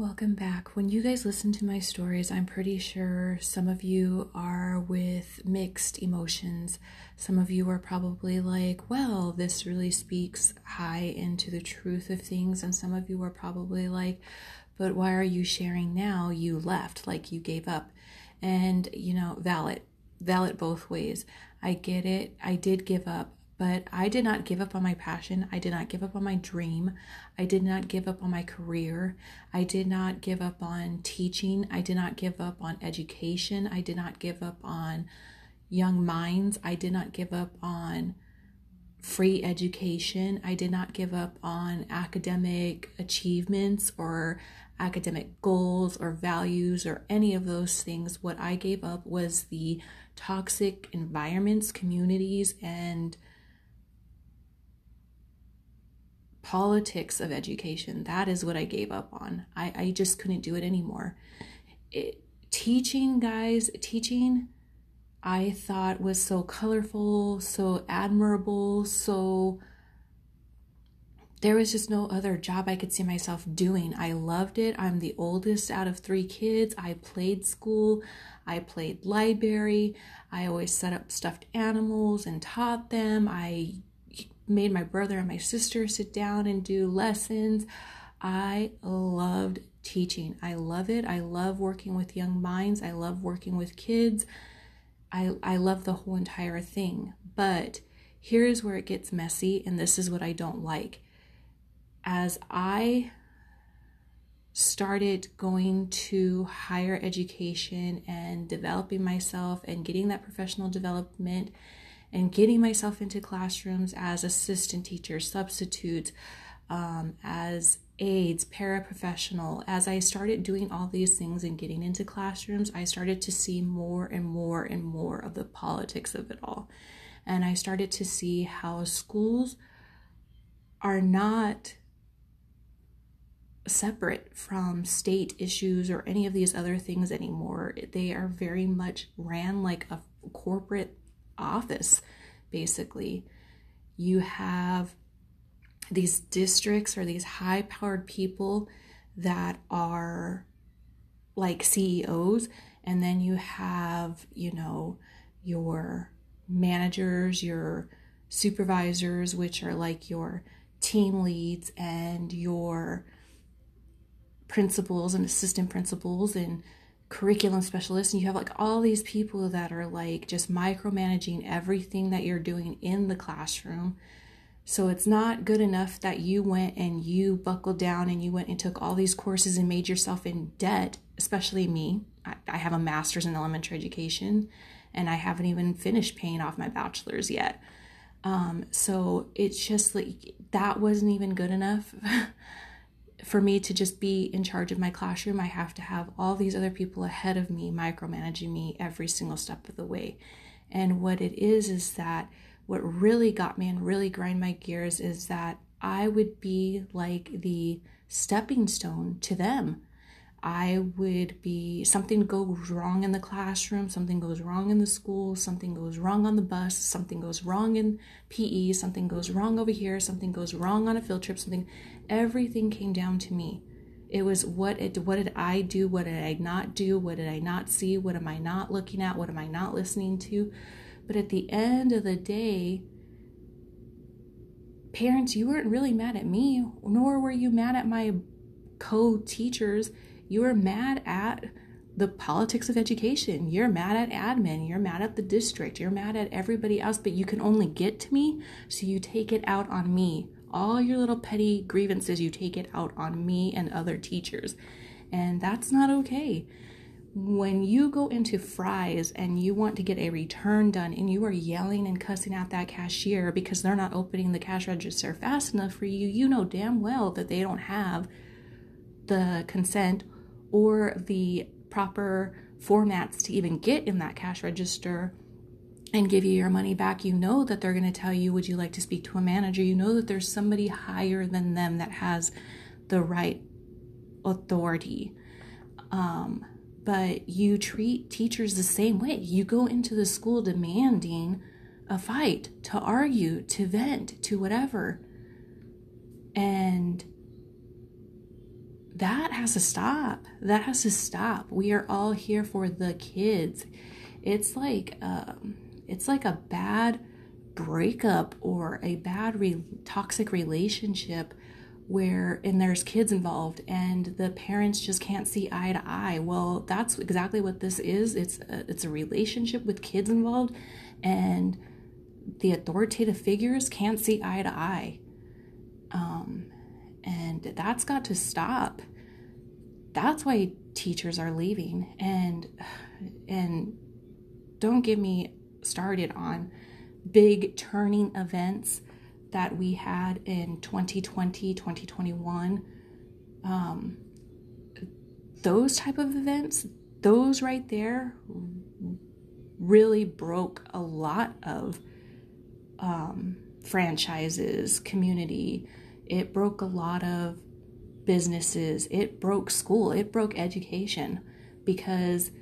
Welcome back. When you guys listen to my stories, I'm pretty sure some of you are with mixed emotions. Some of you are probably like, well, this really speaks high into the truth of things. And some of you are probably like, but why are you sharing now? You left, like you gave up. And, you know, valid, valid both ways. I get it. I did give up. But I did not give up on my passion. I did not give up on my dream. I did not give up on my career. I did not give up on teaching. I did not give up on education. I did not give up on young minds. I did not give up on free education. I did not give up on academic achievements or academic goals or values or any of those things. What I gave up was the toxic environments, communities, and politics of education. That is what I gave up on. I, I just couldn't do it anymore. It, teaching, guys, teaching, I thought was so colorful, so admirable, so there was just no other job I could see myself doing. I loved it. I'm the oldest out of three kids. I played school, I played library. I always set up stuffed animals and taught them. I made my brother and my sister sit down and do lessons. I loved teaching. I love it. I love working with young minds. I love working with kids. I, I love the whole entire thing. But here's where it gets messy, and this is what I don't like. As I started going to higher education and developing myself and getting that professional development and getting myself into classrooms as assistant teachers, substitutes, um, as aides, paraprofessional. As I started doing all these things and getting into classrooms, I started to see more and more and more of the politics of it all. And I started to see how schools are not separate from state issues or any of these other things anymore. They are very much ran like a corporate office, basically. You have these districts or these high powered people that are like CEOs, and then you have, you know, your managers, your supervisors, which are like your team leads, and your principals and assistant principals, and curriculum specialist and you have like all these people that are like just micromanaging everything that you're doing in the classroom. So it's not good enough that you went and you buckled down and you went and took all these courses and made yourself in debt, especially me. I, I have a master's in elementary education and I haven't even finished paying off my bachelor's yet. Um, so it's just like that wasn't even good enough. for me to just be in charge of my classroom, I have to have all these other people ahead of me micromanaging me every single step of the way. And what it is, is that what really got me and really grind my gears is that I would be like the stepping stone to them. I would be something goes wrong in the classroom, something goes wrong in the school, something goes wrong on the bus, something goes wrong in PE, something goes wrong over here, something goes wrong on a field trip, something everything came down to me. It was what it what did I do? What did I not do? What did I not see? What am I not looking at? What am I not listening to? But at the end of the day, parents, you weren't really mad at me, nor were you mad at my co-teachers you are mad at the politics of education. You're mad at admin. You're mad at the district. You're mad at everybody else, but you can only get to me. So you take it out on me. All your little petty grievances, you take it out on me and other teachers. And that's not okay. When you go into Fry's and you want to get a return done and you are yelling and cussing at that cashier because they're not opening the cash register fast enough for you, you know damn well that they don't have the consent or the proper formats to even get in that cash register and give you your money back, you know that they're going to tell you, Would you like to speak to a manager? You know that there's somebody higher than them that has the right authority. Um, but you treat teachers the same way. You go into the school demanding a fight, to argue, to vent, to whatever. And that has to stop. That has to stop. We are all here for the kids. It's like um, it's like a bad breakup or a bad re- toxic relationship where and there's kids involved and the parents just can't see eye to eye well that's exactly what this is it's a, it's a relationship with kids involved and the authoritative figures can't see eye to eye um, and that's got to stop that's why teachers are leaving. And and don't get me started on big turning events that we had in 2020 2021 um, those type of events those right there really broke a lot of um, franchises community. It broke a lot of businesses it broke school it broke education because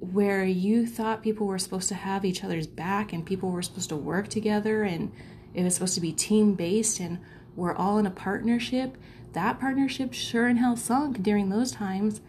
where you thought people were supposed to have each other's back and people were supposed to work together and it was supposed to be team based and we're all in a partnership, that partnership sure in hell sunk during those times.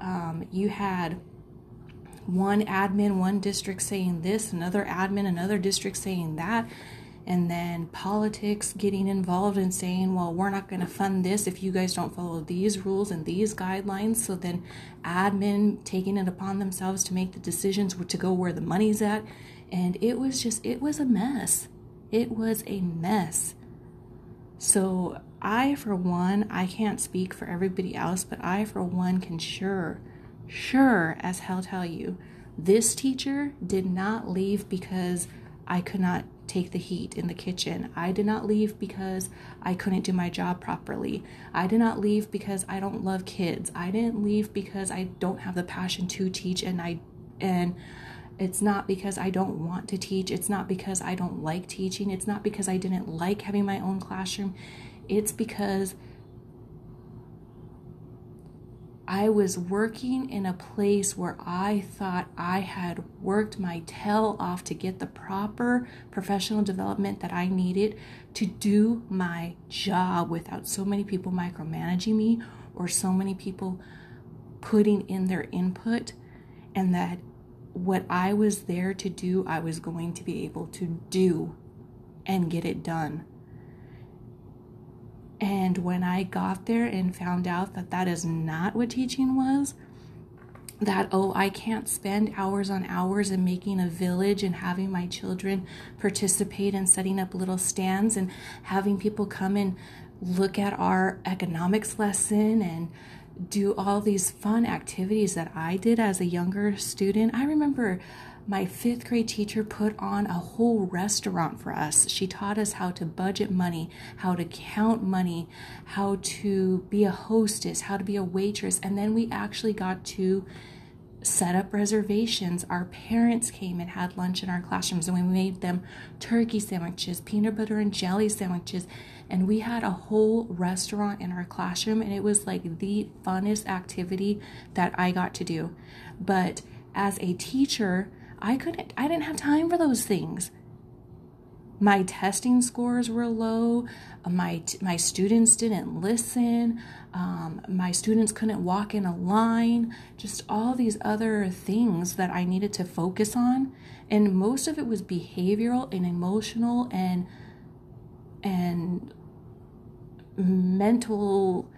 Um, you had one admin, one district saying this, another admin, another district saying that and then politics getting involved and saying, well, we're not going to fund this if you guys don't follow these rules and these guidelines. So then admin taking it upon themselves to make the decisions to go where the money's at. And it was just, it was a mess. It was a mess. So I, for one, I can't speak for everybody else, but I, for one, can sure, sure as hell tell you, this teacher did not leave because I could not take the heat in the kitchen. I did not leave because I couldn't do my job properly. I did not leave because I don't love kids. I didn't leave because I don't have the passion to teach and I and it's not because I don't want to teach. It's not because I don't like teaching. It's not because I didn't like having my own classroom. It's because I was working in a place where I thought I had worked my tail off to get the proper professional development that I needed to do my job without so many people micromanaging me or so many people putting in their input, and that what I was there to do, I was going to be able to do and get it done. And when I got there and found out that that is not what teaching was, that oh i can't spend hours on hours in making a village and having my children participate in setting up little stands and having people come and look at our economics lesson and do all these fun activities that i did as a younger student. I remember my fifth grade teacher put on a whole restaurant for us. She taught us how to budget money, how to count money, how to be a hostess, how to be a waitress. And then we actually got to set up reservations. Our parents came and had lunch in our classrooms, and we made them turkey sandwiches, peanut butter and jelly sandwiches. And we had a whole restaurant in our classroom, and it was like the funnest activity that I got to do. But as a teacher, I couldn't, I didn't have time for those things. My testing scores were low. My, my students didn't listen. Um, my students couldn't walk in a line. Just all these other things that I needed to focus on. And most of it was behavioral and emotional and, and mental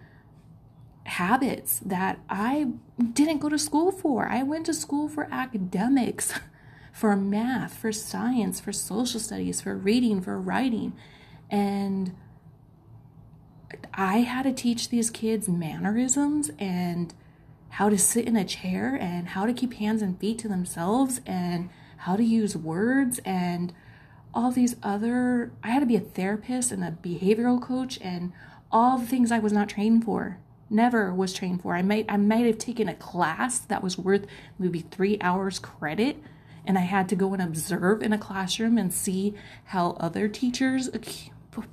habits that I didn't go to school for. I went to school for academics, for math, for science, for social studies, for reading, for writing. And I had to teach these kids mannerisms and how to sit in a chair and how to keep hands and feet to themselves and how to use words and all these other I had to be a therapist and a behavioral coach and all the things I was not trained for never was trained for. I might I might have taken a class that was worth maybe three hours credit, and I had to go and observe in a classroom and see how other teachers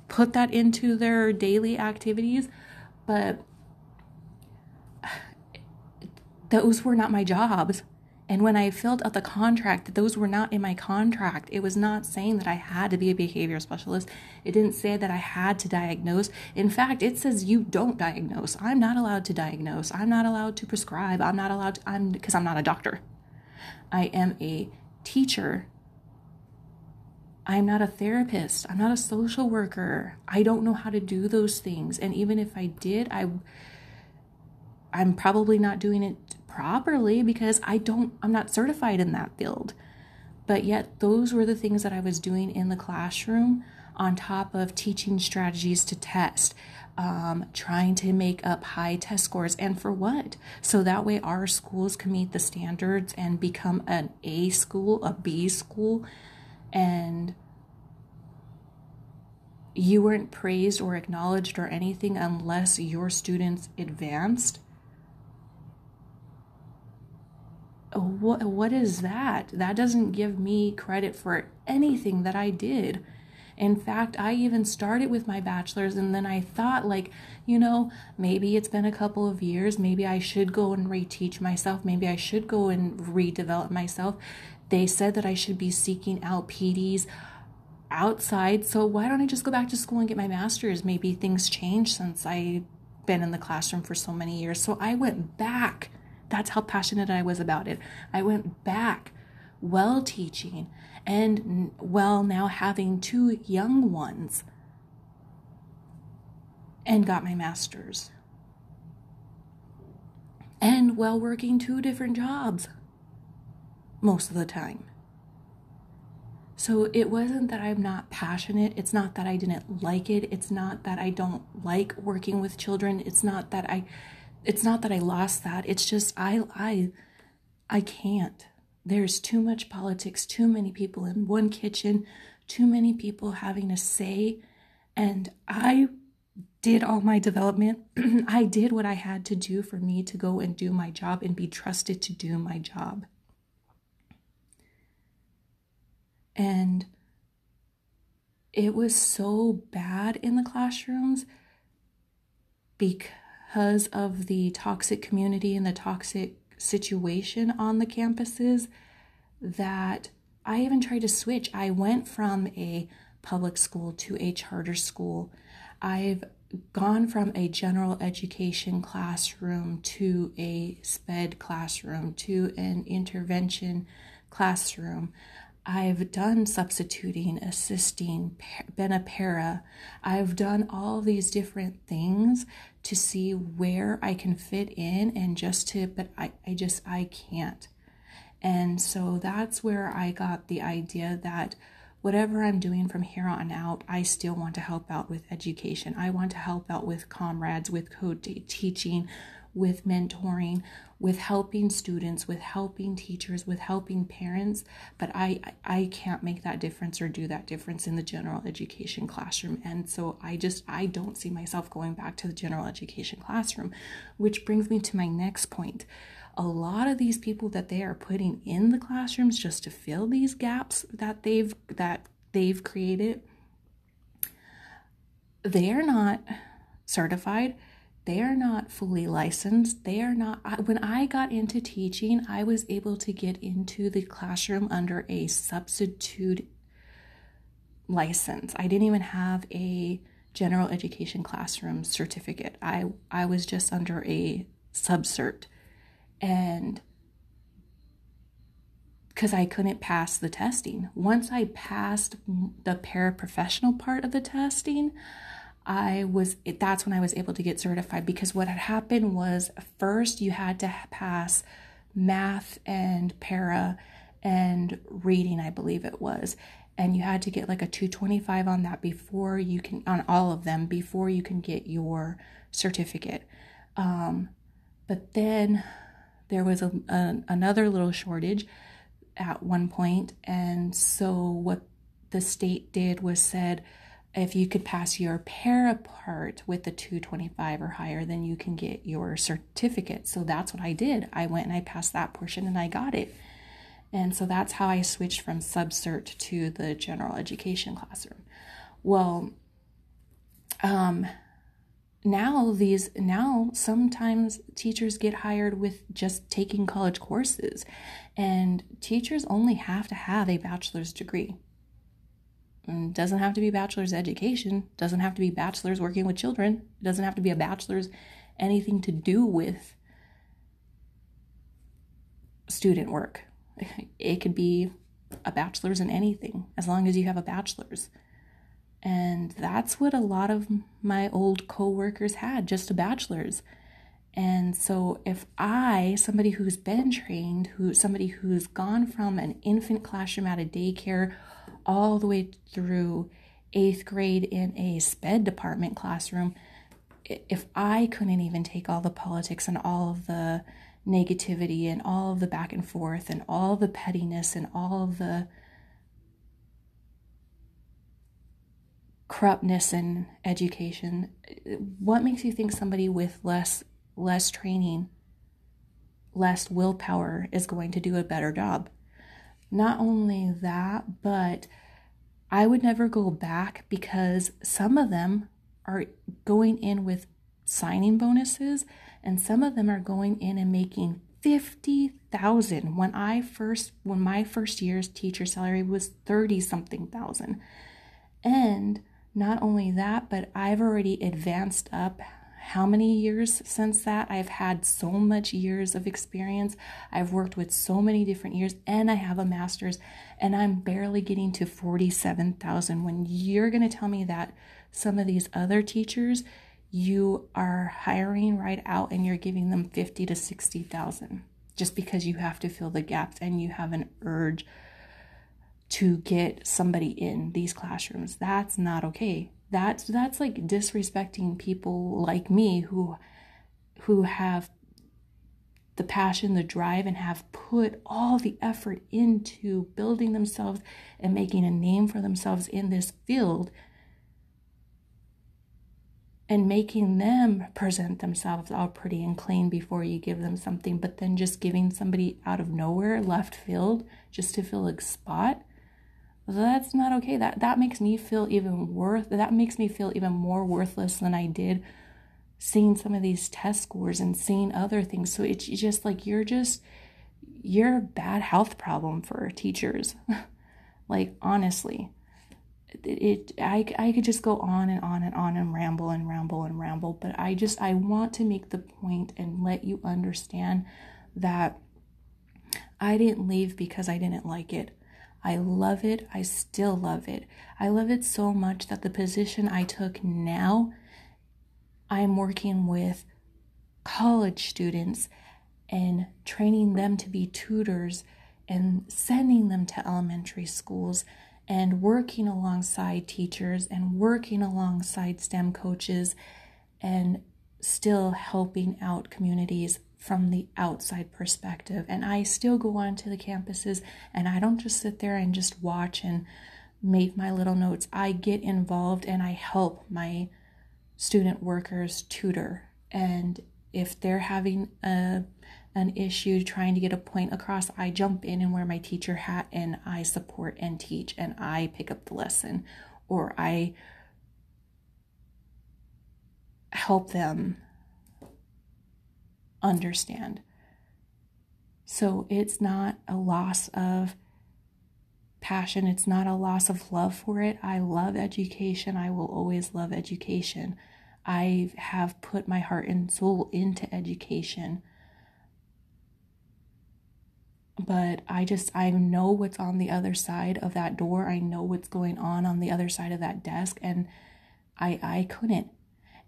put that into their daily activities, but those were not my jobs. And when I filled out the contract, those were not in my contract. It was not saying that I had to be a behavior specialist. It didn't say that I had to diagnose. In fact, it says you don't diagnose. I'm not allowed to diagnose. I'm not allowed to prescribe. I'm not allowed to, I'm because I'm not a doctor. I am a teacher. I'm not a therapist. I'm not a social worker. I don't know how to do those things. And even if I did, I I'm probably not doing it properly because I don't I'm not certified in that field. But yet those were the things that I was doing in the classroom on top of teaching strategies to test, um, trying to make up high test scores. And for what? So that way our schools can meet the standards and become an A school, a B school. And you weren't praised or acknowledged or anything unless your students advanced Oh, what what is that? That doesn't give me credit for anything that i did. In fact i even started with my bachelor's and then i thought like you know maybe it's been a couple of years. Maybe i should go and reteach myself. Maybe i should go and redevelop myself. They said that i should be seeking out pds outside. So why don't i just go back to school and get my master's? Maybe things changed since i've been in the classroom for so many years. So i went back that's how passionate I was about it. I went back well teaching and well now having two young ones and got my master's. And while working two different jobs most of the time. So it wasn't that I'm not passionate. It's not that I didn't like it. It's not that I don't like working with children. It's not that I it's not that I lost that. It's just I I I can't. There's too much politics, too many people in one kitchen, too many people having a say and I did all my development. I did what I had to do for me to go and do my job and be trusted to do my job. And it was so bad in the classrooms because because of the toxic community and the toxic situation on the campuses that I even tried to switch. I went from a public school to a charter school. I've gone from a general education classroom to a SPED classroom to an intervention classroom. I've done substituting, assisting, been a para. I've done all these different things to see where I can fit in and just to, but I, I just, I can't. And so that's where I got the idea that whatever I'm doing from here on out, I still want to help out with education. I want to help out with comrades, with code teaching, with mentoring, with helping students, with helping teachers, with helping parents, but I I can't make that difference or do that difference in the general education classroom. And so I just I don't see myself going back to the general education classroom, which brings me to my next point. A lot of these people that they are putting in the classrooms just to fill these gaps that they've that they've created, they are not certified they are not fully licensed. They are not. I, when I got into teaching, I was able to get into the classroom under a substitute license. I didn't even have a general education classroom certificate. I I was just under a subcert, and because I couldn't pass the testing. Once I passed the paraprofessional part of the testing, I was that's when I was able to get certified because what had happened was first you had to pass math and para and reading I believe it was. And you had to get like a 225 on that before you can on all of them before you can get your certificate. Um, but then there was a, a, another little shortage at one point. And so what the state did was said if you could pass your para part with the 225 or higher, then you can get your certificate. So that's what I did. I went and I passed that portion and I got it. And so that's how I switched from subcert to the general education classroom. Well, um, now these now sometimes teachers get hired with just taking college courses and teachers only have to have a bachelor's degree it doesn't have to be bachelor's education. Doesn't have to be bachelor's working with children. It doesn't have to be a bachelor's anything to do with student work. It could be a bachelor's in anything as long as you have a bachelor's. And that's what a lot of my old coworkers had, just a bachelor's. And so if I, somebody who's been trained, who somebody who's gone from an infant classroom out of daycare all the way through 8th grade in a SPED department classroom, if I couldn't even take all the politics and all of the negativity and all of the back and forth and all the pettiness and all of the corruptness in education what makes you think somebody with less less training less willpower is going to do a better job not only that but i would never go back because some of them are going in with signing bonuses and some of them are going in and making 50,000 when I first when my first year's teacher salary was 30 something thousand. And not only that, but I've already advanced up how many years since that? I've had so much years of experience. I've worked with so many different years and I have a master's and I'm barely getting to 47,000 when you're going to tell me that some of these other teachers you are hiring right out and you're giving them 50 to 60,000 just because you have to fill the gaps and you have an urge to get somebody in these classrooms. That's not okay. That's that's like disrespecting people like me who who have the passion, the drive, and have put all the effort into building themselves and making a name for themselves in this field and making them present themselves all pretty and clean before you give them something, but then just giving somebody out of nowhere left field just to fill a spot that's not okay. That that makes me feel even worth that makes me feel even more worthless than i did seeing some of these test scores and seeing other things. So it's just like you're just you're a bad health problem for teachers. Like honestly. It, it I, I could just go on and on and on and ramble and ramble and ramble but i just i want to make the point and let you understand that i didn't leave because i didn't like it I love it. I still love it. I love it so much that the position I took now, I'm working with college students and training them to be tutors and sending them to elementary schools and working alongside teachers and working alongside STEM coaches and still helping out communities from the outside perspective. And I still go on to the campuses and I don't just sit there and just watch and make my little notes. I get involved and I help my student workers tutor. And if they're having a an issue trying to get a point across, I jump in and wear my teacher hat and I support and teach and I pick up the lesson or I help them understand. So it's not a loss of passion, it's not a loss of love for it. I love education. I will always love education. I have put my heart and soul into education. But I just, I know what's on the other side of that door. I know what's going on on the other side of that desk. And I, I couldn't.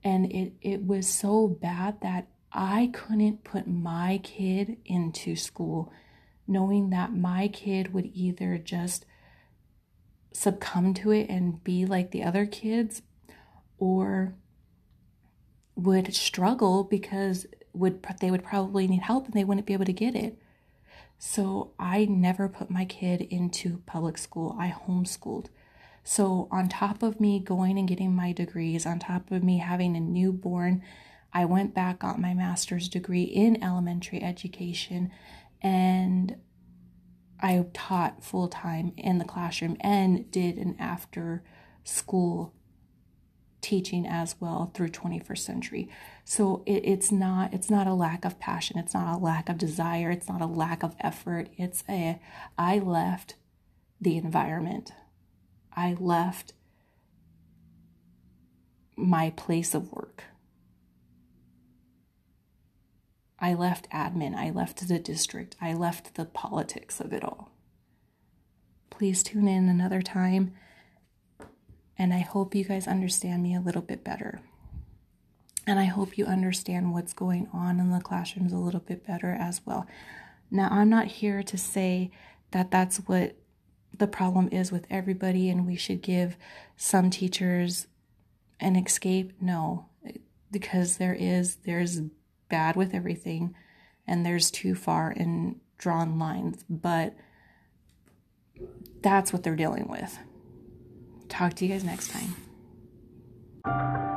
And it, it was so bad that I couldn't put my kid into school knowing that my kid would either just succumb to it and be like the other kids or would struggle because would they would probably need help and they wouldn't be able to get it. So I never put my kid into public school. I homeschooled. So on top of me going and getting my degrees, on top of me having a newborn I went back, got my master's degree in elementary education, and I taught full time in the classroom and did an after school teaching as well through 21st century. So it, it's not it's not a lack of passion. It's not a lack of desire. It's not a lack of effort. It's a i left the environment. I left my place of work i left admin i left the district i left the politics of it all please tune in another time and I hope you guys understand me a little bit better. And I hope you understand what's going on in the classrooms a little bit better as well. Now, I'm not here to say that that's what the problem is with everybody and we should give some teachers an escape. No, because there is, there's bad with everything and there's too far and drawn lines, but that's what they're dealing with. Talk to you guys next time.